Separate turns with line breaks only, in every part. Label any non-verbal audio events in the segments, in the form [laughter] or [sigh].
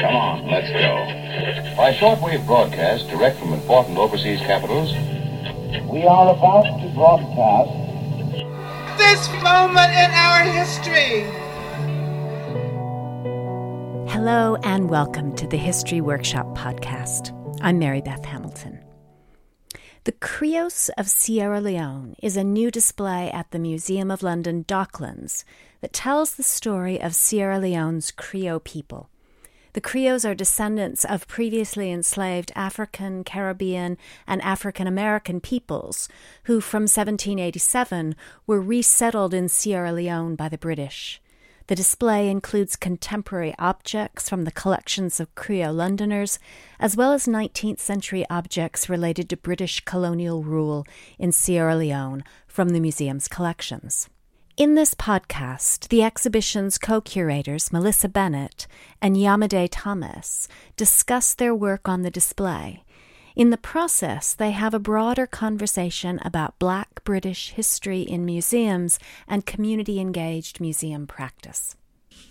Come on, let's go. By shortwave broadcast direct from important overseas capitals,
We are about to broadcast
this moment in our history.
Hello and welcome to the History Workshop podcast. I'm Mary Beth Hamilton. The Krios of Sierra Leone is a new display at the Museum of London Docklands that tells the story of Sierra Leone's Creole people. The Creoles are descendants of previously enslaved African, Caribbean, and African American peoples who, from 1787, were resettled in Sierra Leone by the British. The display includes contemporary objects from the collections of Creole Londoners, as well as 19th century objects related to British colonial rule in Sierra Leone from the museum's collections. In this podcast, the exhibition's co curators, Melissa Bennett and Yamade Thomas, discuss their work on the display. In the process, they have a broader conversation about Black British history in museums and community engaged museum practice.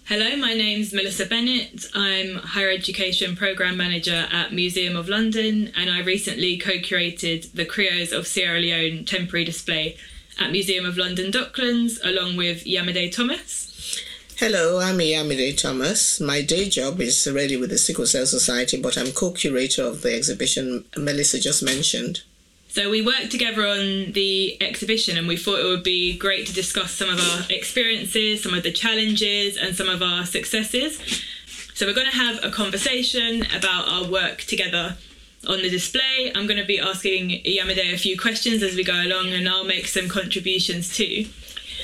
Hello, my name's Melissa Bennett. I'm Higher Education Programme Manager at Museum of London, and I recently co curated the Krios of Sierra Leone temporary display at Museum of London Docklands along with Yamade Thomas.
Hello, I'm Yamide Thomas. My day job is already with the Sickle Cell Society, but I'm co-curator of the exhibition Melissa just mentioned.
So we worked together on the exhibition and we thought it would be great to discuss some of our experiences, some of the challenges and some of our successes. So we're going to have a conversation about our work together on the display. I'm going to be asking Yamade a few questions as we go along and I'll make some contributions too.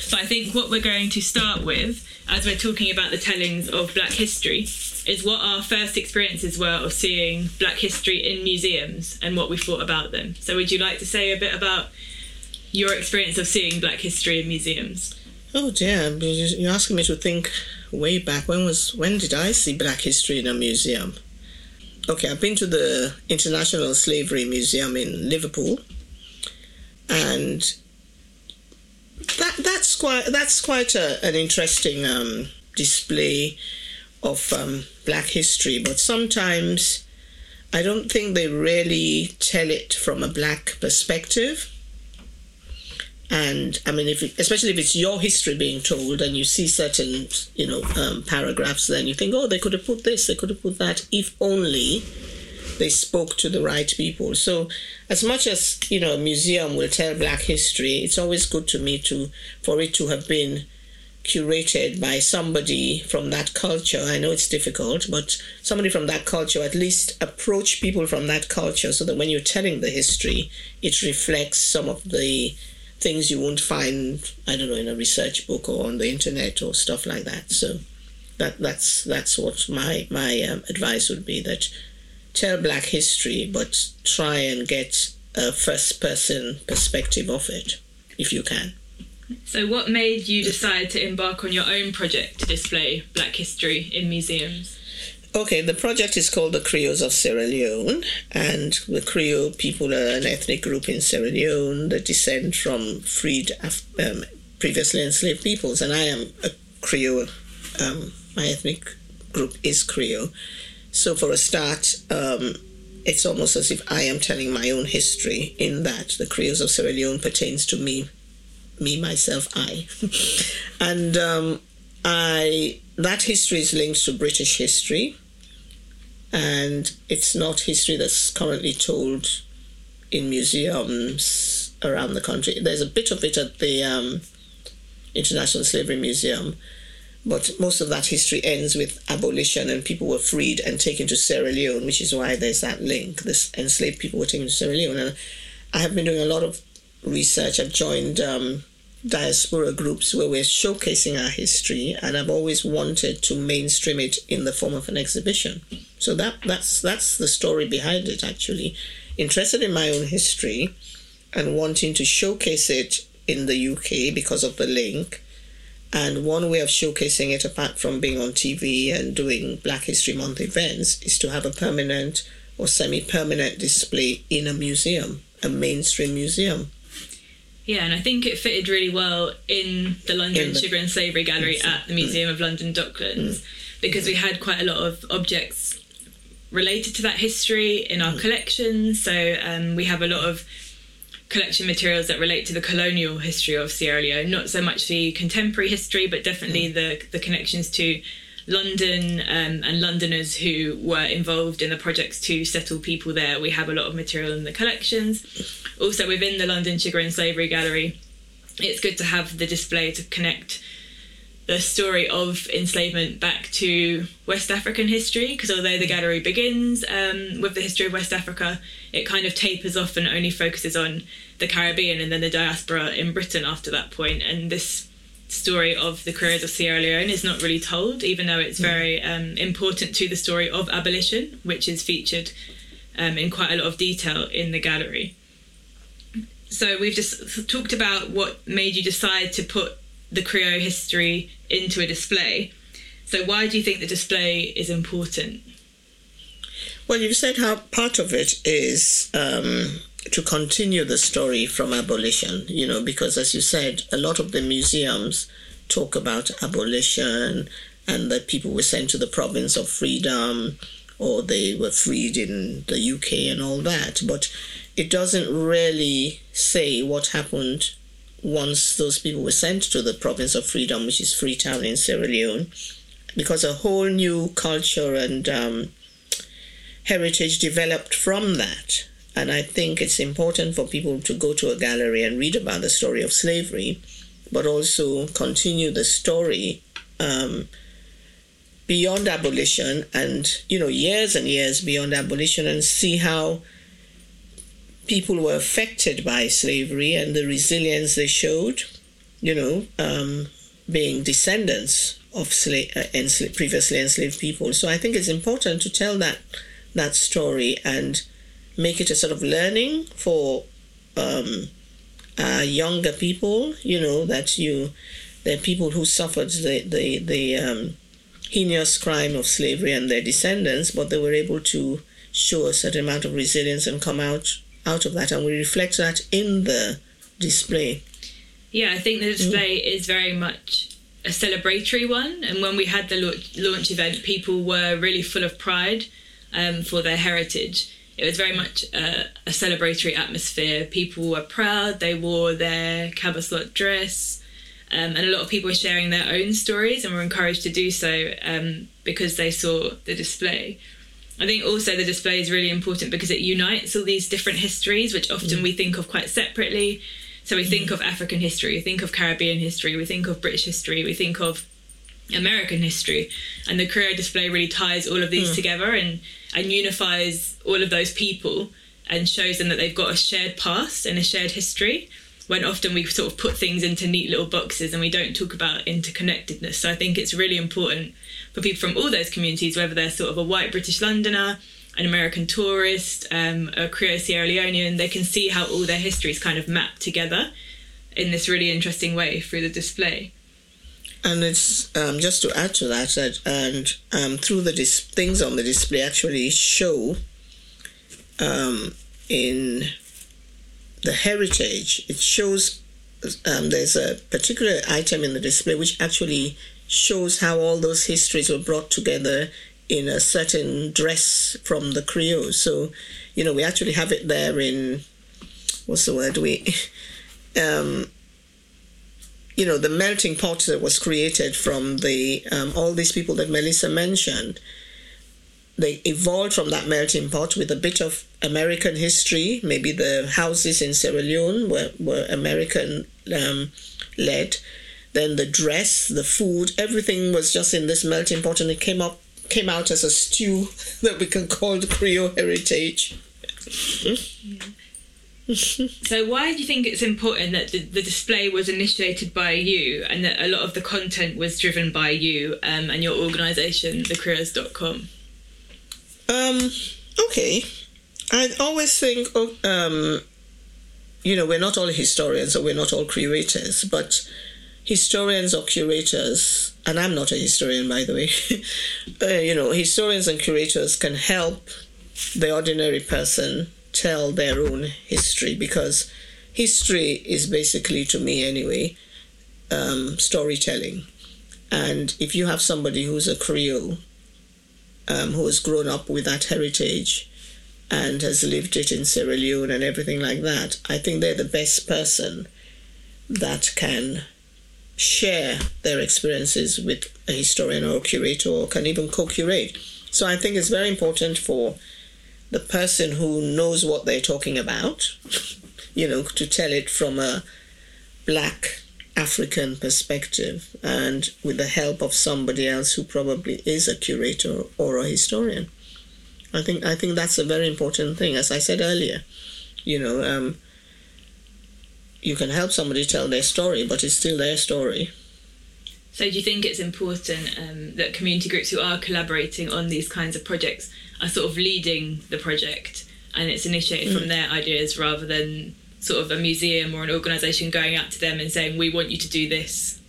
But I think what we're going to start with, as we're talking about the tellings of Black history, is what our first experiences were of seeing Black history in museums and what we thought about them. So, would you like to say a bit about your experience of seeing Black history in museums?
Oh dear, you're asking me to think way back. When was when did I see Black history in a museum? Okay, I've been to the International Slavery Museum in Liverpool, and that that's quite that's quite a, an interesting um, display of um, Black history. But sometimes I don't think they really tell it from a Black perspective. And I mean, if it, especially if it's your history being told, and you see certain, you know, um, paragraphs, then you think, oh, they could have put this, they could have put that, if only they spoke to the right people. So, as much as you know, a museum will tell Black history, it's always good to me to for it to have been curated by somebody from that culture. I know it's difficult, but somebody from that culture at least approach people from that culture so that when you're telling the history, it reflects some of the things you won't find, I don't know, in a research book or on the internet or stuff like that. So that that's that's what my my um, advice would be that tell Black history, but try and get a first person perspective of it if you can.
So, what made you decide to embark on your own project to display Black history in museums?
Okay, the project is called the Creoles of Sierra Leone, and the Creole people are an ethnic group in Sierra Leone that descend from freed, um, previously enslaved peoples, and I am a Creole. Um, my ethnic group is Creole. So, for a start, um, it's almost as if I am telling my own history in that the Creoles of Sierra Leone pertains to me, me, myself, I. [laughs] and um, I that history is linked to British history, and it's not history that's currently told in museums around the country. There's a bit of it at the um, International Slavery Museum, but most of that history ends with abolition and people were freed and taken to Sierra Leone, which is why there's that link. This enslaved people were taken to Sierra Leone, and I have been doing a lot of research. I've joined um, diaspora groups where we're showcasing our history, and I've always wanted to mainstream it in the form of an exhibition. So that that's that's the story behind it. Actually, interested in my own history and wanting to showcase it in the UK because of the link. And one way of showcasing it, apart from being on TV and doing Black History Month events, is to have a permanent or semi permanent display in a museum, a mainstream museum.
Yeah, and I think it fitted really well in the London
In the-
Sugar and Slavery Gallery at the Museum of London Docklands. because we had quite a lot of objects related to that history in our collections. So um, we have a lot of collection materials that relate to the colonial history of Sierra Leone, not so much the contemporary history, but definitely the the connections to London um, and Londoners who were involved in the projects to settle people there. We have a lot of material in the collections. Also, within the London Sugar and Slavery Gallery, it's good to have the display to connect the story of enslavement back to West African history because although the gallery begins um, with the history of West Africa, it kind of tapers off and only focuses on the Caribbean and then the diaspora in Britain after that point. And this story of the Krios of Sierra Leone is not really told, even though it's very um, important to the story of abolition, which is featured um, in quite a lot of detail in the gallery. So we've just talked about what made you decide to put the Creole history into a display. So why do you think the display is important?
Well, you've said how part of it is um, to continue the story from abolition, you know, because as you said, a lot of the museums talk about abolition and that people were sent to the province of freedom or they were freed in the UK and all that. But it doesn't really say what happened once those people were sent to the province of freedom, which is Freetown in Sierra Leone, because a whole new culture and um, heritage developed from that. And I think it's important for people to go to a gallery and read about the story of slavery, but also continue the story um, beyond abolition and, you know, years and years beyond abolition and see how people were affected by slavery and the resilience they showed, you know, um, being descendants of sla- uh, ensla- previously enslaved people. So I think it's important to tell that that story and make it a sort of learning for um, uh, younger people. You know that you there are people who suffered the the the um, heinous crime of slavery and their descendants, but they were able to show a certain amount of resilience and come out out of that, and we reflect that in the display.
Yeah, I think the display mm. is very much a celebratory one, and when we had the launch event, people were really full of pride um, for their heritage. It was very much a, a, celebratory atmosphere. People were proud. They wore their kabaslot dress, um, and a lot of people were sharing their own stories and were encouraged to do so um, because they saw the display. I think also the display is really important because it unites all these different histories, which often mm. we think of quite separately. So we think mm. of African history, we think of Caribbean history, we think of British history, we think of American history, and the Creole display really ties all of these mm. together and and unifies all of those people and shows them that they've got a shared past and a shared history. When often we sort of put things into neat little boxes and we don't talk about interconnectedness. So I think it's really important for people from all those communities, whether they're sort of a white British Londoner, an American tourist, um, a Creole Sierra Leonean, they can see how all their histories kind of map together in this really interesting way through the display.
And it's um, just to add to that, that and um, through the dis- things on the display actually show um, in the heritage, it shows um, there's a particular item in the display which actually shows how all those histories were brought together in a certain dress from the Creole. So, you know, we actually have it there in what's the word? We, [laughs] um, you know, the melting pot that was created from the um, all these people that Melissa mentioned. They evolved from that melting pot with a bit of American history. Maybe the houses in Sierra Leone were, were American um, led then the dress, the food, everything was just in this melting pot, and it came up came out as a stew [laughs] that we can call the Creole heritage. [laughs]
so why do you think it's important that the, the, display was initiated by you and that a lot of the content was driven by you um, and your organisation, thecreoles.com?
Um, okay. I always think, oh, um, you know, we're not all historians or we're not all curators, but historians or curators, and I'm not a historian, by the way, [laughs] uh, you know, historians and curators can help the ordinary person tell their own history because history is basically, to me anyway, um, storytelling. And if you have somebody who's a Creole, um, who has grown up with that heritage and has lived it in Sierra Leone and everything like that, I think they're the best person that can share their experiences with a historian or a curator or can even co curate. So I think it's very important for the person who knows what they're talking about, you know, to tell it from a black African perspective and with the help of somebody else who probably is a curator or a historian. I think I think that's a very important thing. As I said earlier, you know, um, you can help somebody tell their story, but it's still their story.
So, do you think it's important um, that community groups who are collaborating on these kinds of projects are sort of leading the project and it's initiated mm. from their ideas rather than sort of a museum or an organisation going out to them and saying, "We want you to do this"?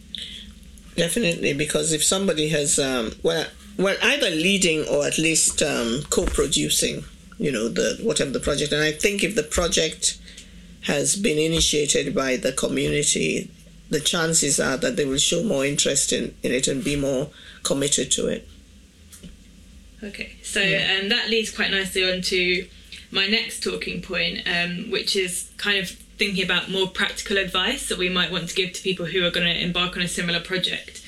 Definitely, because if somebody has, um, well, well, either leading or at least um, co-producing, you know, the whatever the project, and I think if the project has been initiated by the community, the chances are that they will show more interest in, in it and be more committed to it.
Okay, so yeah. um, that leads quite nicely on to my next talking point, um, which is kind of thinking about more practical advice that we might want to give to people who are going to embark on a similar project.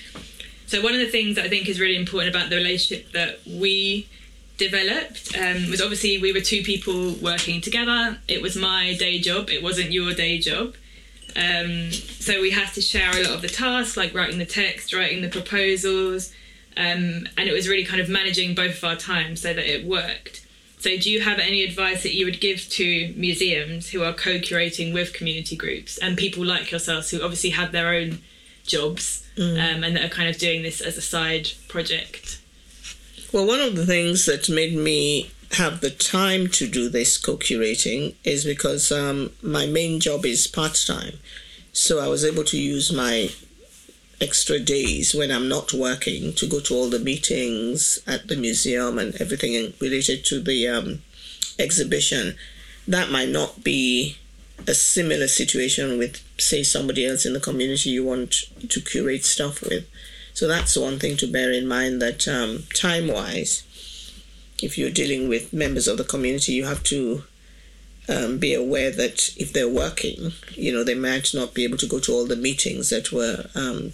So, one of the things that I think is really important about the relationship that we developed um, was obviously we were two people working together. It was my day job, it wasn't your day job. Um, so we had to share a lot of the tasks, like writing the text, writing the proposals, um, and it was really kind of managing both of our time so that it worked. So, do you have any advice that you would give to museums who are co curating with community groups and people like yourselves who obviously have their own jobs mm. um, and that are kind of doing this as a side project?
Well, one of the things that made me have the time to do this co curating is because um, my main job is part time. So I was able to use my extra days when I'm not working to go to all the meetings at the museum and everything related to the um, exhibition. That might not be a similar situation with, say, somebody else in the community you want to curate stuff with. So that's one thing to bear in mind that um, time wise, if you're dealing with members of the community, you have to um, be aware that if they're working, you know, they might not be able to go to all the meetings that were um,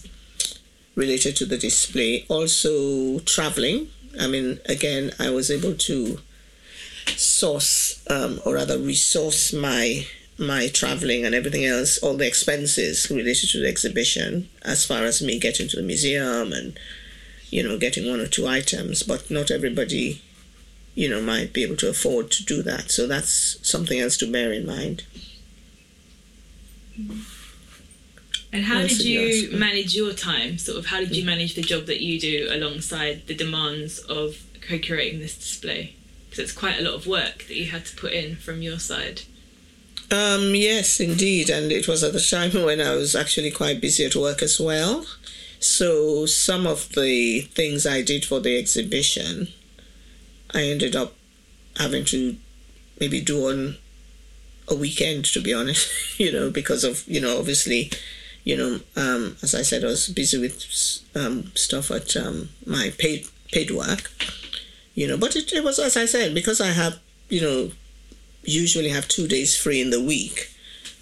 related to the display. Also, traveling. I mean, again, I was able to source um, or rather resource my my traveling and everything else, all the expenses related to the exhibition, as far as me getting to the museum and, you know, getting one or two items. But not everybody, you know, might be able to afford to do that. So that's something else to bear in mind.
And how did you manage your time? Sort of, how did you manage the job that you do alongside the demands of co curating this display? Because it's quite a lot of work that you had to put in from your side.
Um, yes, indeed. And it was at the time when I was actually quite busy at work as well. So some of the things I did for the exhibition, I ended up having to maybe do on a weekend, to be honest, [laughs] you know, because of, you know, obviously, you know, um, as I said, I was busy with um, stuff at um, my paid, paid work, you know, but it, it was, as I said, because I have, you know, usually have two days free in the week.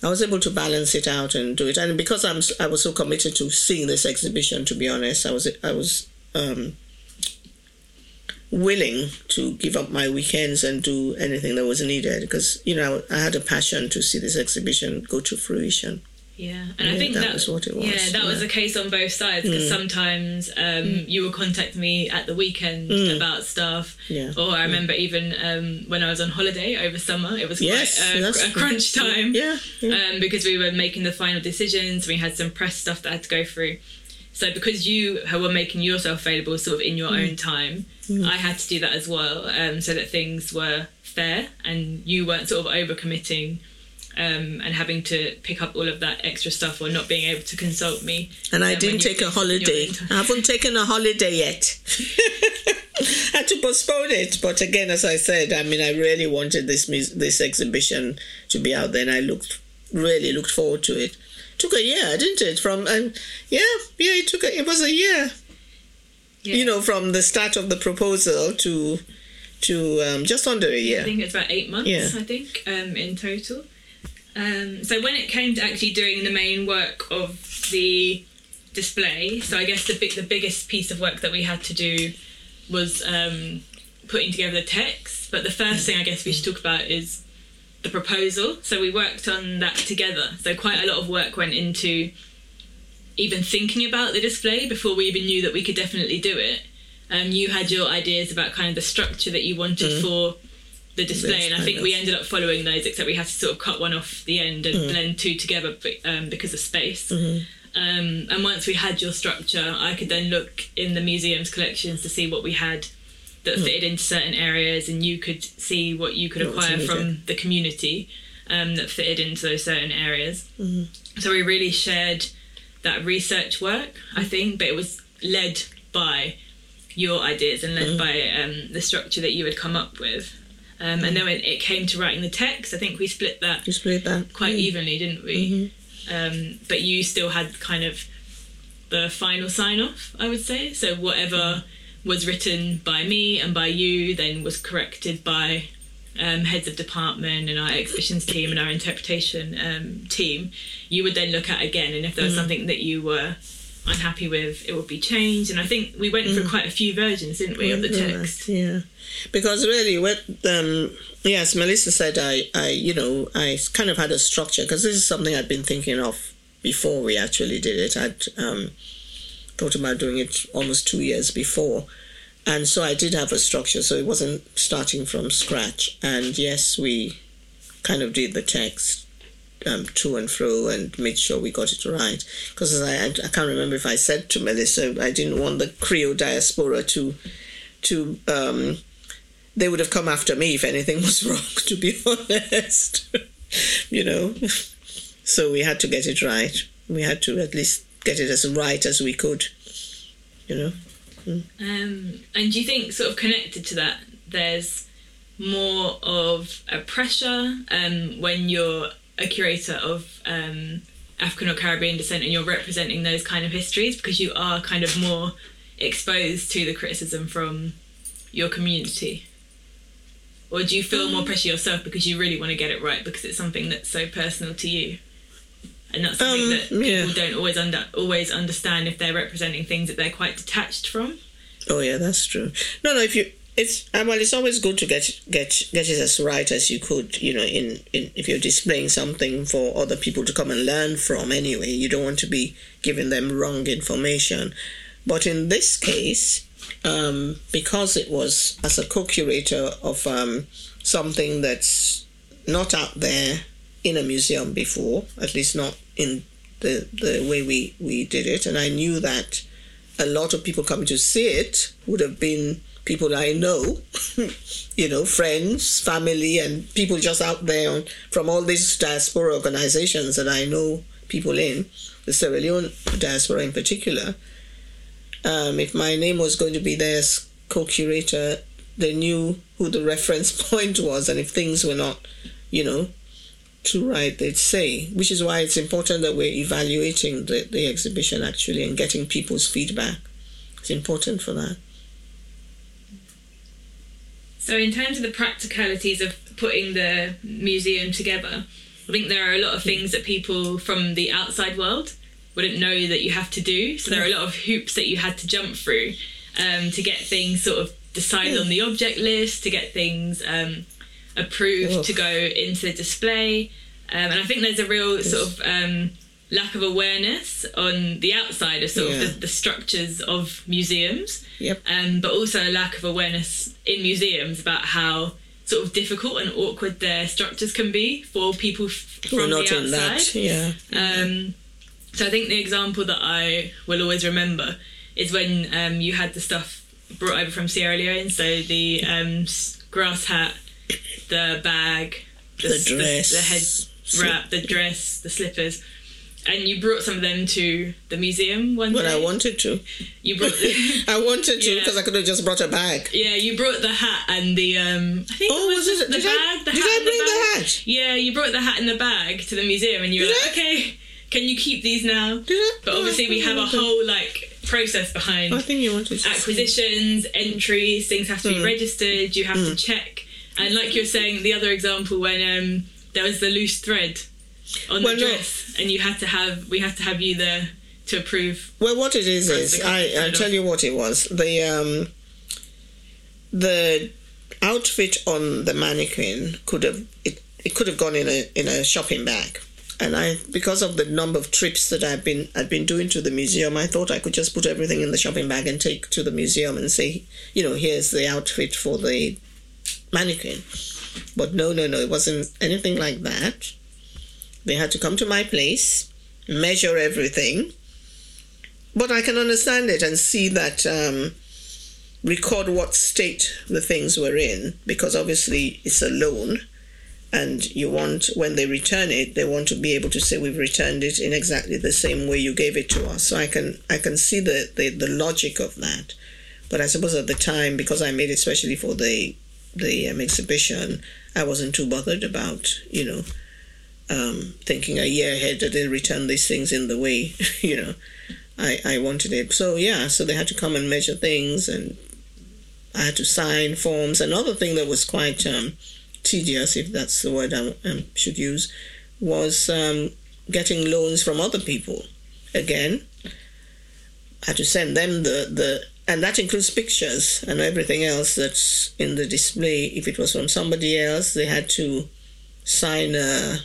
I was able to balance it out and do it, and because I'm I was so committed to seeing this exhibition. To be honest, I was I was um, willing to give up my weekends and do anything that was needed because you know I had a passion to see this exhibition go to fruition.
Yeah, and I, I think that, that, was what it was. Yeah, that yeah. was the case on both sides because mm. sometimes um, mm. you would contact me at the weekend mm. about stuff. Yeah. Or I remember even um, when I was on holiday over summer, it was yes, quite a, a crunch time.
Yeah. yeah.
Um, because we were making the final decisions, we had some press stuff that I had to go through. So because you were making yourself available sort of in your mm. own time, mm. I had to do that as well, um, so that things were fair and you weren't sort of overcommitting um, and having to pick up all of that extra stuff or not being able to consult me.
And I didn't take a holiday. I haven't taken a holiday yet. I [laughs] had to postpone it, but again, as I said, I mean, I really wanted this this exhibition to be out there, and I looked really looked forward to it. it Took a year, didn't it? From and yeah, yeah, it took a, it was a year.
Yeah.
You know, from the start of the proposal to to um, just under a year.
I think it's about eight months.
Yeah.
I think um, in total. Um, so when it came to actually doing the main work of the display, so I guess the big, the biggest piece of work that we had to do was um, putting together the text. But the first thing I guess we should talk about is the proposal. So we worked on that together. So quite a lot of work went into even thinking about the display before we even knew that we could definitely do it. Um, you had your ideas about kind of the structure that you wanted for the display, and I think we ended up following those, except we had to sort of cut one off the end and blend two together um, because of space. Um, and once we had your structure, I could then look in the museum's collections to see what we had that fitted into certain areas, and you could see what you could acquire from the community um, that fitted into those certain areas. So we really shared that research work, I think, but it was led by your ideas and led by um, the structure that you had come up with. Um, and then when it came to writing the text, I think we split that
You split that
quite
Mm.
evenly, didn't we? Um, but you still had kind of the final sign off, I would say. So whatever was written by me and by you then was corrected by um, heads of department and our exhibitions team and our interpretation um, team. You would then look at again, and if there was something that you were unhappy with, it would be changed. And I think we went for quite a few versions, didn't we, of the text?
Yeah, because really, what um, yes, Melissa said, I, I, you know, I kind of had a structure because this is something I'd been thinking of before we actually did it. I'd um, thought about doing it almost two years before, and so I did have a structure. So it wasn't starting from scratch. And yes, we kind of did the text um, to and fro and made sure we got it right. Because I, I, can't remember if I said to Melissa I didn't want the Creole diaspora to to um, they would have come after me if anything [laughs] was wrong. To be [laughs] honest, [laughs] you know, so we had to get it right. We had to at least get it as right as we could. You know.
Um, and do you think, sort of connected to that, there's more of a pressure um, when you're a curator of um, African or Caribbean descent and you're representing those kind of histories because you are kind of more exposed to the criticism from your community? Or do you feel more pressure yourself because you really want to get it right because it's something that's so personal to you? And that's something
Um,
that people
yeah.
don't always under, always understand if they're representing things that they're quite detached from.
Oh yeah, that's true. No, no. If you, it's uh, well, it's always good to get get get it as right as you could. You know, in, in if you're displaying something for other people to come and learn from. Anyway, you don't want to be giving them wrong information. But in this case, um, because it was as a co-curator of um, something that's not out there in a museum before, at least not in the the way we we did it, and I knew that a lot of people coming to see it would have been people I know, [laughs] you know, friends, family, and people just out there on, from all these diaspora organizations that I know people in, the Sierra Leone diaspora in particular. Um, if my name was going to be as co curator, they knew who the [laughs] reference point was, and if things were not, you know, too right, they'd say, which is why it's important that we're evaluating the, the exhibition actually and getting people's feedback. It's important for that.
So, in terms of the practicalities of putting the museum together, I think there are a lot of things that people from the outside world wouldn't know that you have to do. So, there are a lot of hoops that you had to jump through um, to get things sort of decided on the object list, to get things um, approved
Ugh.
to go into the display. Um, and I think there's a real sort of um, lack of awareness on the outside of sort
Yeah.
of the, the structures of museums
Yep.
um, but also a lack of awareness in museums about how sort of difficult and awkward their structures can be for people f- from
not
the outside.
that. Yeah.
Um, so I think the example that I will always remember is when um, you had the stuff brought over from Sierra Leone. So the um, grass hat, the bag,
The
s-
dress.
the, head wrap, the dress, the slippers. And you brought some of them to the museum one
But
day.
I wanted to.
you brought the, [laughs]
I wanted to
Yeah.
because I could have just brought a bag.
Yeah, you brought the hat and the um. I think
Oh,
it was,
was it?
the
Did
bag.
I,
the
did I bring
the,
the, hat?
Yeah, you brought the hat and the bag to the museum, and you were
Did
like,
I?
okay, can you keep these now?
Did I?
But obviously, we have a
Oh,
whole like process behind
I think you wanted
acquisitions, entries, things have to be
Mm.
registered, you have to check. And like you're saying, the other example when um, there was the loose thread on
Well,
the
no.
dress, and you had to have we had to have you there to approve.
Well, what it is is I I tell you what it was the um the outfit on the mannequin could have it, it could have gone in a in a shopping bag. And I, because of the number of trips that I've been I'd been doing to the museum, I thought I could just put everything in the shopping bag and take to the museum and say, you know, here's the outfit for the mannequin. But no, no, no, it wasn't anything like that. They had to come to my place, measure everything, but I can understand it and see that um, record what state the things were in because obviously it's a loan. And you want when they return it they want to be able to say we've returned it in exactly the same way you gave it to us. So i can i can see the the, the logic of that. But i suppose at the time because i made it especially for the the um, exhibition i wasn't too bothered about you know um, thinking a year ahead that they'll return these things in the way [laughs] you know I, I wanted it. So yeah, so they had to come and measure things, and I had to sign forms. Another thing that was quite um, tedious, if that's the word I should use, was um, getting loans from other people. Again, I had to send them the the, and that includes pictures and everything else that's in the display. If it was from somebody else, they had to sign a,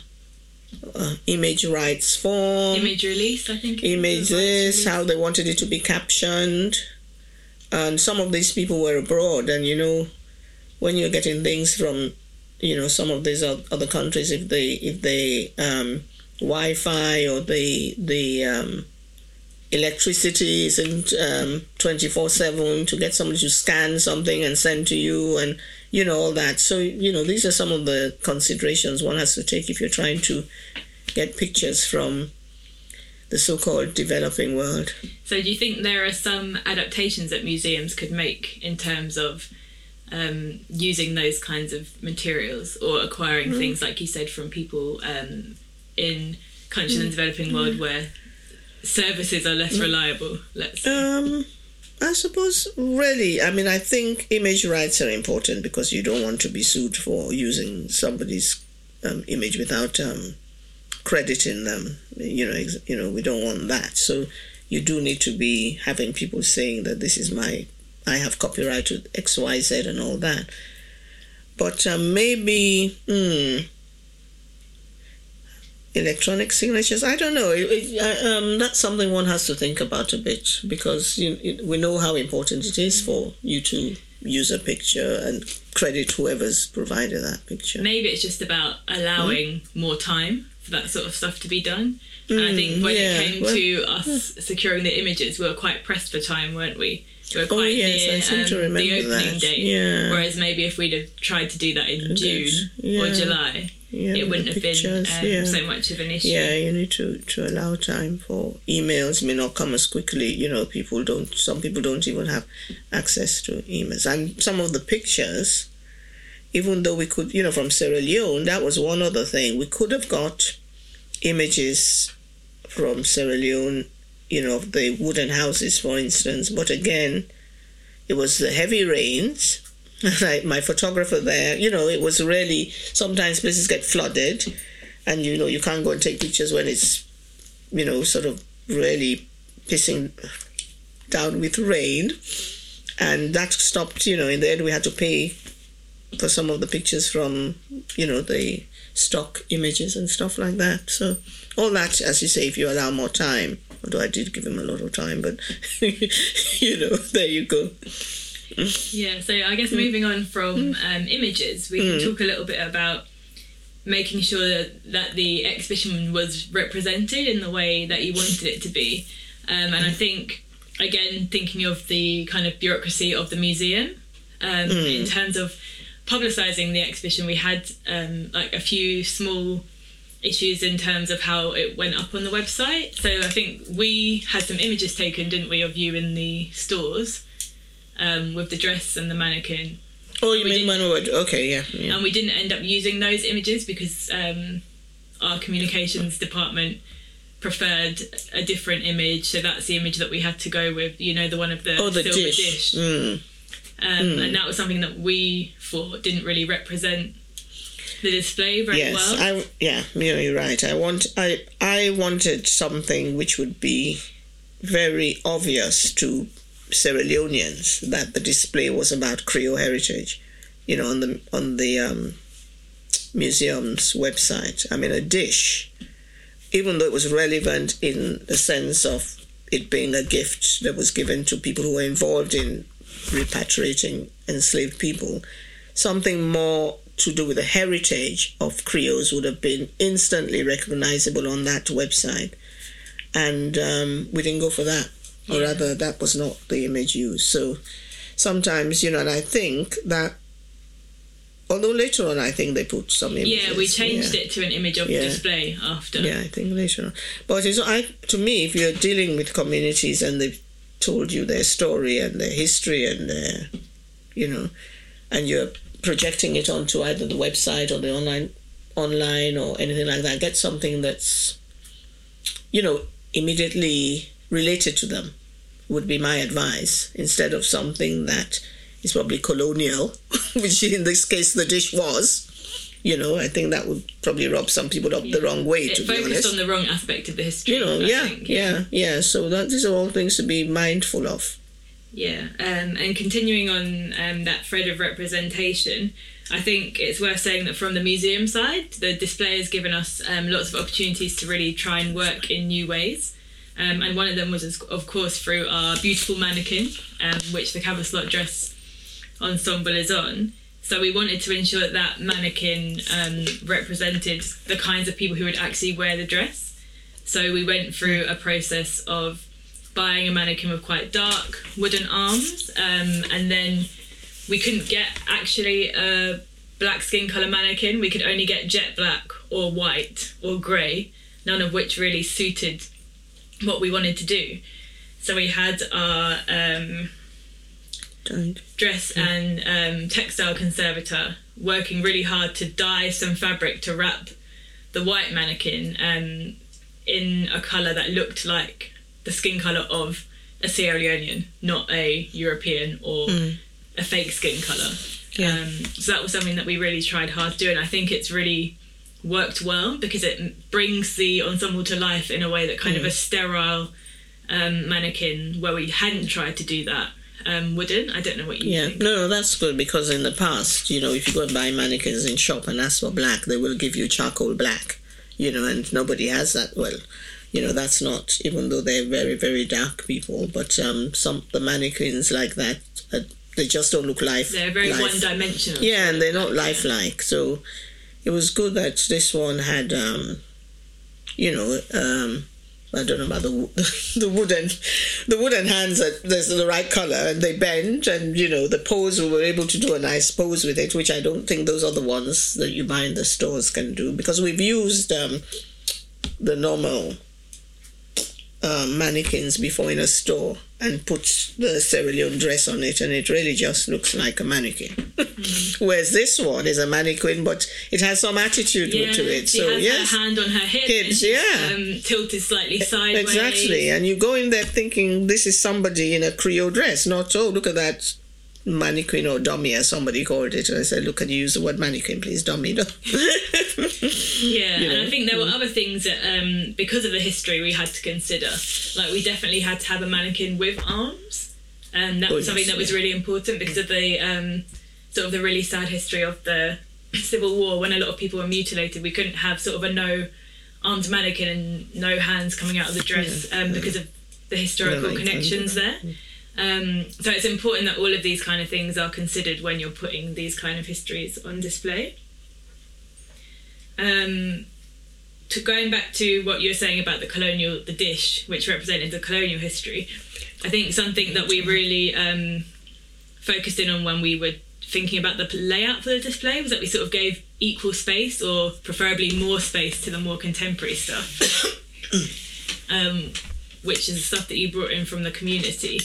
a image rights form
Image release, I think.
images, how they wanted it to be captioned. And some of these people were abroad, and you know, when you're getting things from, you know, some of these other countries, if they if they um, Wi-Fi or the the um, electricity isn't four seven to get somebody to scan something and send to you, and you know all that. So you know, these are some of the considerations one has to take if you're trying to get pictures from the so-called developing world.
So, do you think there are some adaptations that museums could make in terms of um, using those kinds of materials or acquiring
Mm.
things, like you said, from people um, in countries
Mm.
in the developing world where services are less reliable? Let's say.
Um, I suppose really, I mean, I think image rights are important because you don't want to be sued for using somebody's um, image without um, crediting them. You know, ex- you know, we don't want that. So you do need to be having people saying that this is my, I have copyright to X, Y, Z, and all that. But um, maybe. Hmm, electronic signatures. I don't know. It, it, um, that's something one has to think about a bit because you, it, we know how important it is for you to use a picture and credit whoever's provided that picture.
Maybe it's just about allowing more time for that sort of stuff to be done. and I think
Mm,
when
yeah,
it came
well-
to us securing the images, we were quite pressed for time, weren't we? Were
Oh,
quite
yes, I
near
seem to
um,
remember
the opening
that.
date.
Yeah.
Whereas maybe if we'd have tried to do that in June or. July,
yeah,
it wouldn't have been um,
yeah.
so much of an issue.
Yeah, you need to, to allow time for emails may not come as quickly. You know, people don't. Some people don't even have access to emails, and some of the pictures, even though we could, you know, from Sierra Leone, that was one other thing. We could have got images from Sierra Leone, you know, the wooden houses, for instance. But again, it was the heavy rains. [laughs] my photographer there, you know, it was really sometimes places get flooded and you know you can't go and take pictures when it's you know sort of really pissing down with rain and that stopped you know in the end we had to pay for some of the pictures from you know the stock images and stuff like that. So all that as you say if you allow more time. Although i did give him a lot of time but [laughs] you know there you go.
Yeah, so I guess moving on from um, images, we can talk a little bit about making sure that, the exhibition was represented in the way that you wanted it to be. Um, and I think, again, thinking of the kind of bureaucracy of the museum um, in terms of publicising the exhibition, we had um, like a few small issues in terms of how it went up on the website. So I think we had some images taken, didn't we, of you in the stores um, with the dress and the mannequin.
oh you mean one word okay yeah, yeah.
And we didn't end up using those images because um, our communications department preferred a different image, so that's the image that we had to go with. You know, the one of the,
Oh, the
silver
dish.
dish.
Mm.
Um, And that was something that we thought didn't really represent the display very
Yes,
well.
I yeah, you're right. I want I I wanted something which would be very obvious to Sierra Leoneans that the display was about Creole heritage. You know, on the on the um, museum's website. I mean, a dish, even though it was relevant in the sense of it being a gift that was given to people who were involved in repatriating enslaved people, something more to do with the heritage of Creoles would have been instantly recognizable on that website. And um, we didn't go for that, or
Yeah.
rather, that was not the image used. So sometimes, you know, and I think that, although later on I think they put some images.
yeah, we changed
yeah.
it to an image of
Yeah.
display after.
Yeah, I think later on. But it's, I, to me, if you're dealing with communities and they've told you their story and their history and their, you know, and you're projecting it onto either the website or the online, online or anything like that, get something that's, you know, immediately related to them. Would be my advice instead of something that is probably colonial, [laughs] which in this case the dish was. You know, I think that would probably rub some people up the wrong way.
It
to be
focused
honest,
on the wrong aspect of the history.
you know,
I
yeah,
think,
yeah, yeah. So that these are all things to be mindful of.
Yeah, um, and continuing on um, that thread of representation, I think it's worth saying that from the museum side, the display has given us um, lots of opportunities to really try and work in new ways. Um, and one of them was, of course, through our beautiful mannequin, um, which the kabaslot dress ensemble is on. So we wanted to ensure that that mannequin um, represented the kinds of people who would actually wear the dress. So we went through a process of buying a mannequin with quite dark wooden arms, um, and then we couldn't get actually a black skin color mannequin. We could only get jet black or white or grey, none of which really suited what we wanted to do. So we had our um, Dress and um, textile conservator working really hard to dye some fabric to wrap the white mannequin um, in a colour that looked like the skin colour of a Sierra Leonean, not a European or a fake skin colour.
Yeah.
Um, so that was something that we really tried hard to do, and I think it's really worked well because it brings the ensemble to life in a way that kind of a sterile um, mannequin where we hadn't tried to do that um, wouldn't. I don't know what you
Yeah,
think.
no, no, that's good because in the past, you know, if you go and buy mannequins in shop and ask for black, they will give you charcoal black, you know, and nobody has that. Well, you know, that's not even though they're very, very dark people, but um, some the mannequins like that, uh, they just don't look life.
They're very
life.
one-dimensional.
Yeah, and they're not lifelike. So it was good that this one had, um, you know, um, I don't know about the [laughs] the wooden, the wooden hands that there's the right color and they bend and you know the pose we were able to do a nice pose with it, which I don't think those other ones that you buy in the stores can do because we've used um, the normal um, mannequins before in a store and put the Sierra Leone dress on it, and it really just looks like a mannequin. [laughs] Whereas this one is a mannequin, but it has some attitude
Yeah,
to it.
she
So
has
yes,
her hand on her hip,
Hips, yeah.
um, tilted slightly sideways.
exactly. And you go in there thinking this is somebody in a Creole dress, not oh look at that mannequin or dummy as somebody called it. And I said, look, can you use the word mannequin, please, dummy? No. [laughs]
Yeah,
you
and? I think there were other things that, um, because of the history, we had to consider. Like, we definitely had to have a mannequin with arms, and that
Oh,
was something
yes,
that was
yeah.
really important because of the um, sort of the really sad history of the [clears throat] Civil War when a lot of people were mutilated. We couldn't have sort of a no armed mannequin and no hands coming out of the dress um, because of the historical
Yeah, like,
connections there. Um, so it's important that all of these kind of things are considered when you're putting these kind of histories on display. Um, to going back to what you were saying about the colonial, the dish, which represented the colonial history, I think something that we really um, focused in on when we were thinking about the layout for the display was that we sort of gave equal space, or preferably more space, to the more contemporary stuff, [coughs] um, which is stuff that you brought in from the community.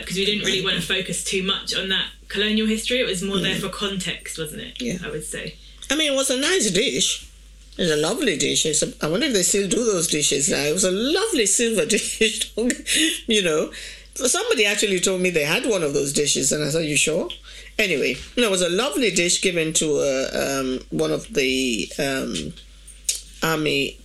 Because we didn't really want to focus too much on that colonial history. It was more there for context, wasn't it?
Yeah.
I would say.
I mean, it was a nice dish. It's a lovely dish. It's a, I wonder if they still do those dishes now. It was a lovely silver [laughs] dish, you know. Somebody actually told me they had one of those dishes, and I said, "You sure?" Anyway, it was a lovely dish given to uh, um, one of the um, army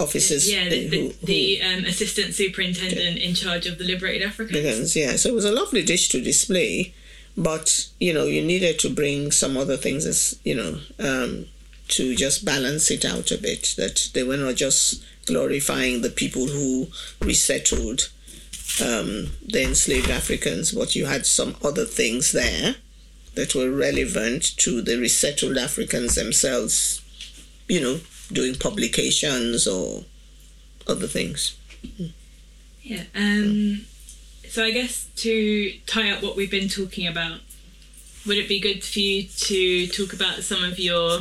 officers.
Yeah, the, the,
who- who-
the um, assistant superintendent in charge of the liberated Africans.
Africans, yeah. So it was a lovely dish to display, but you know, you needed to bring some other things as you know, um, to just balance it out a bit. That they were not just glorifying the people who resettled um, the enslaved Africans, but you had some other things there that were relevant to the resettled Africans themselves. You know, doing publications or other things.
Yeah. Um, so I guess to tie up what we've been talking about, would it be good for you to talk about some of your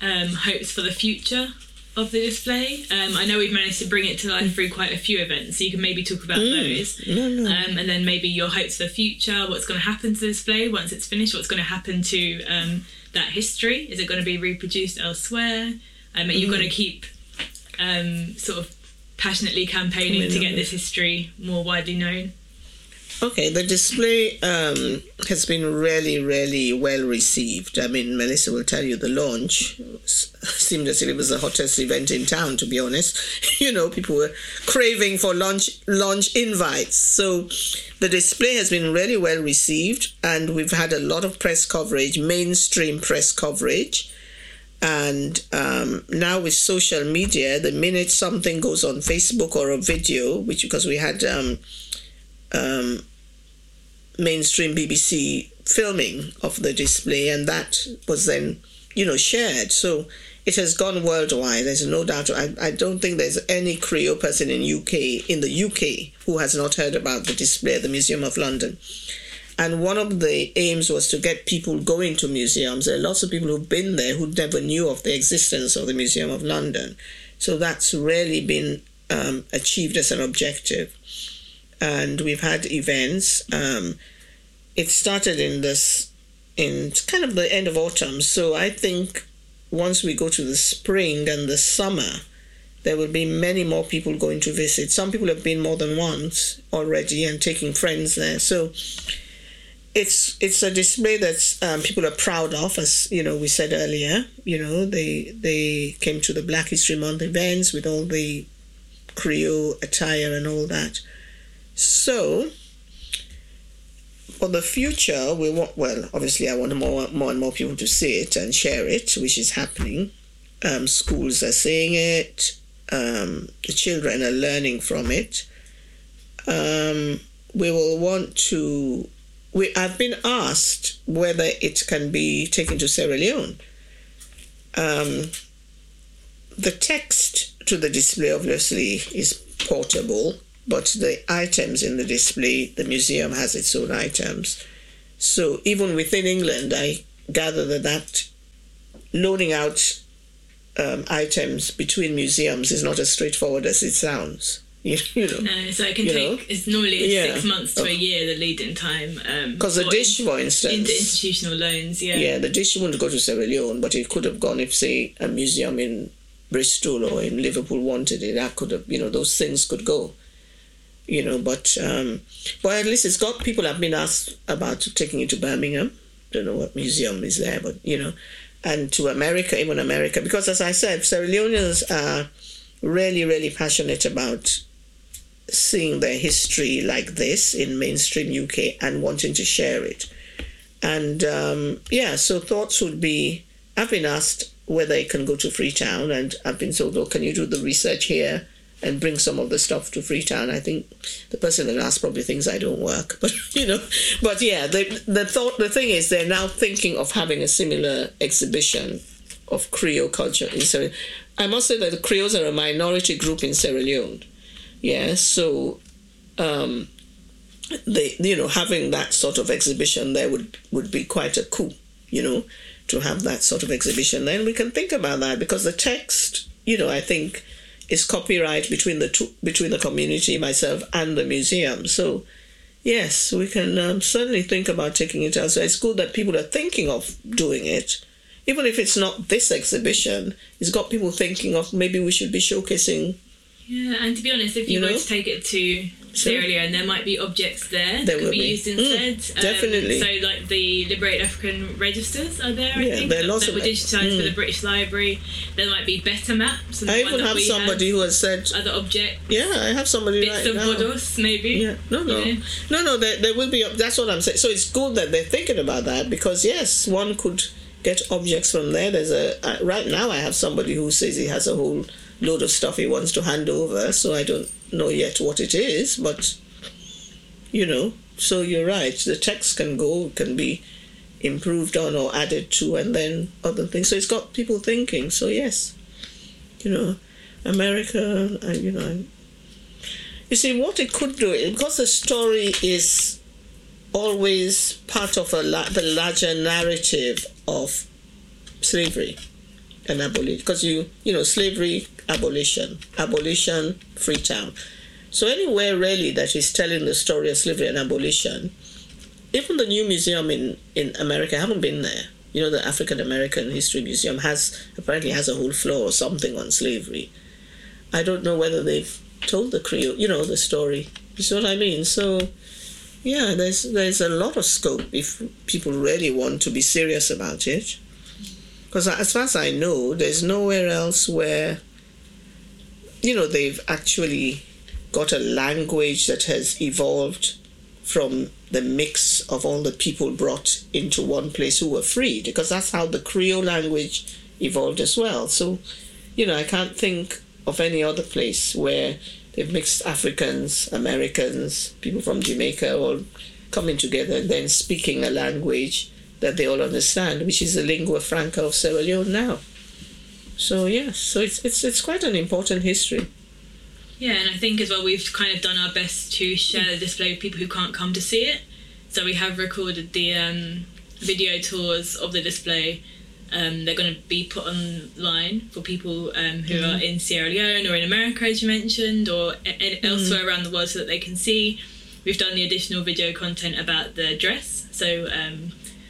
um, hopes for the future of the display? Um, I know we've managed to bring it to life through quite a few events, so you can maybe talk about those.
No, no.
Um, and then maybe your hopes for the future, what's going to happen to the display once it's finished, what's going to happen to um, that history? Is it going to be reproduced elsewhere? Um, are you going to keep um, sort of passionately campaigning to get this history more widely known?
Okay, the display um, has been really, really well received. I mean, Melissa will tell you the launch seemed as if it was the hottest event in town. To be honest, [laughs] you know, people were craving for launch launch invites. So, the display has been really well received, and we've had a lot of press coverage, mainstream press coverage. And um, now with social media, the minute something goes on Facebook or a video, which because we had um, um, mainstream BBC filming of the display, and that was then, you know, shared. So it has gone worldwide. There's no doubt. I, I don't think there's any Creole person in UK in the UK who has not heard about the display at the Museum of London. And one of the aims was to get people going to museums. There are lots of people who've been there who never knew of the existence of the Museum of London. So that's really been um, achieved as an objective and we've had events. Um, it started in this, in kind of the end of autumn. So I think once we go to the spring and the summer, there will be many more people going to visit. Some people have been more than once already and taking friends there. So it's it's a display that um, people are proud of, as you know we said earlier. You know they they came to the Black History Month events with all the Creole attire and all that. So, for the future, we want, well, obviously, I want more, more and more people to see it and share it, which is happening. Um, schools are seeing it, um, the children are learning from it. Um, we will want to, we, I've been asked whether it can be taken to Sierra Leone. Um, the text to the display, obviously, is portable but the items in the display, the museum has its own items. So even within England, I gather that that loaning out um, items between museums is not as straightforward as it sounds. You, [laughs] you know,
No, so it can take.
know?
It's normally
Yeah.
six months to
Oh.
a year the lead-in time.
because the
for
dish,
in-
for instance,
into institutional loans. Yeah.
yeah, the dish wouldn't go to Sierra Leone, but it could have gone if, say, a museum in Bristol or in Liverpool wanted it. That could have, you know, those things could go. You know, but um, but at least it's got people have been asked about taking it to Birmingham. Don't know what museum is there, but you know, and to America, even America, because as I said, Sierra Leoneans are really, really passionate about seeing their history like this in mainstream UK and wanting to share it. And um, yeah, so thoughts would be I've been asked whether it can go to Freetown, and I've been told, oh, can you do the research here and bring some of the stuff to Freetown? I think the person that asked probably thinks I don't work, [laughs] but you know, but yeah, the, the thought, the thing is, they're now thinking of having a similar exhibition of Creole culture in Sierra. I must say that the Creoles are a minority group in Sierra Leone. Yeah, so um, they, you know, having that sort of exhibition there would would be quite a coup, you know, to have that sort of exhibition. Then we can think about that because the text, you know, I think is copyright between the two, between the community, myself, and the museum. So yes, we can um, certainly think about taking it out. So it's good that people are thinking of doing it. even if it's not this exhibition, it's got people thinking of maybe we should be showcasing.
Yeah, and to be honest, if you,
You
were to take it to Sierra Leone, there might be objects there
There
that could be,
be.
used
Mm,
instead. Um,
definitely.
so, like the Liberate African registers are there, I think,
there are
that,
lots
that
of
were
it.
digitised for
Mm.
the British Library. There might be better maps.
I even have somebody
have.
who has said,
Other objects,
yeah, I have somebody
bits
right
of
now.
Bodos, maybe.
Yeah, no, no,
you know?
no, no. There, there will be. That's what I'm saying. So it's good that they're thinking about that because yes, one could get objects from there. There's a uh, right now. I have somebody who says he has a whole load of stuff he wants to hand over. So I don't know yet what it is, but you know. So you're right. The text can go, can be improved on or added to, and then other things. So it's got people thinking. So yes, you know, America. uh, You know, you see, what it could do, because the story is always part of la- the larger narrative of slavery and abolition. Because you, you know, slavery, abolition, abolition, Freetown. So anywhere really that is telling the story of slavery and abolition, even the new museum in, in America, I haven't been there. You know, the African American History Museum has apparently has a whole floor or something on slavery. I don't know whether they've told the Creole, you know, the story. You see what I mean? So, yeah, there's there's a lot of scope if people really want to be serious about it. Because as far as I know, there's nowhere else where, you know, they've actually got a language that has evolved from the mix of all the people brought into one place who were freed, because that's how the Creole language evolved as well. So, you know, I can't think of any other place where they've mixed Africans, Americans, people from Jamaica all coming together and then speaking a language that they all understand, which is the lingua franca of Sierra Leone now. So yes, so it's it's it's quite an important history.
Yeah, and I think as well we've kind of done our best to share the display with people who can't come to see it. So we have recorded the um, video tours of the display. Um, they're going to be put online for people um, who are in Sierra Leone or in America, as you mentioned, or e- e- elsewhere around the world, so that they can see. We've done the additional video content about the dress, so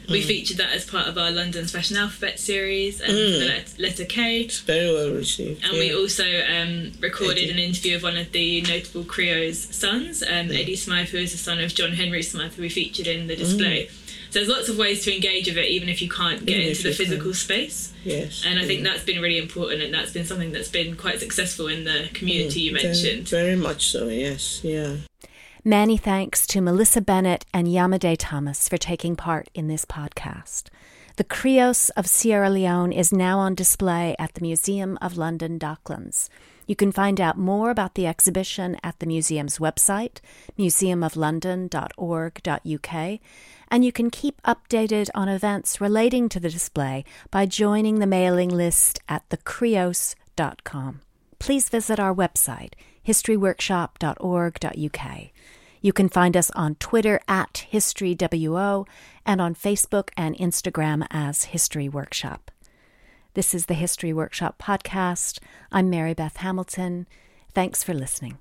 we mm. featured that as part of our London's Fashion Alphabet series and mm. the let- letter K.
It's very well received.
And
yeah.
we also um, recorded
Eddie.
an interview of one of the notable Creole's sons, um, mm. Eddie Smythe, who is the son of John Henry Smythe, who we featured in the display. So there's lots of ways to engage with it, even if you can't get
Even
into the
you
physical space.
yes,
And I think that's been really important, and that's been something that's been quite successful in the community you
Very-
mentioned.
Very, much so. Yes, yeah.
Many thanks to Melissa Bennett and Iyamide Thomas for taking part in this podcast. The Krios of Sierra Leone is now on display at the Museum of London Docklands. You can find out more about the exhibition at the museum's website, museumoflondon.org.uk, and you can keep updated on events relating to the display by joining the mailing list at thekrios.com. Please visit our website, historyworkshop.org.uk. You can find us on Twitter at HistoryWO and on Facebook and Instagram as History Workshop. This is the History Workshop podcast. I'm Mary Beth Hamilton. Thanks for listening.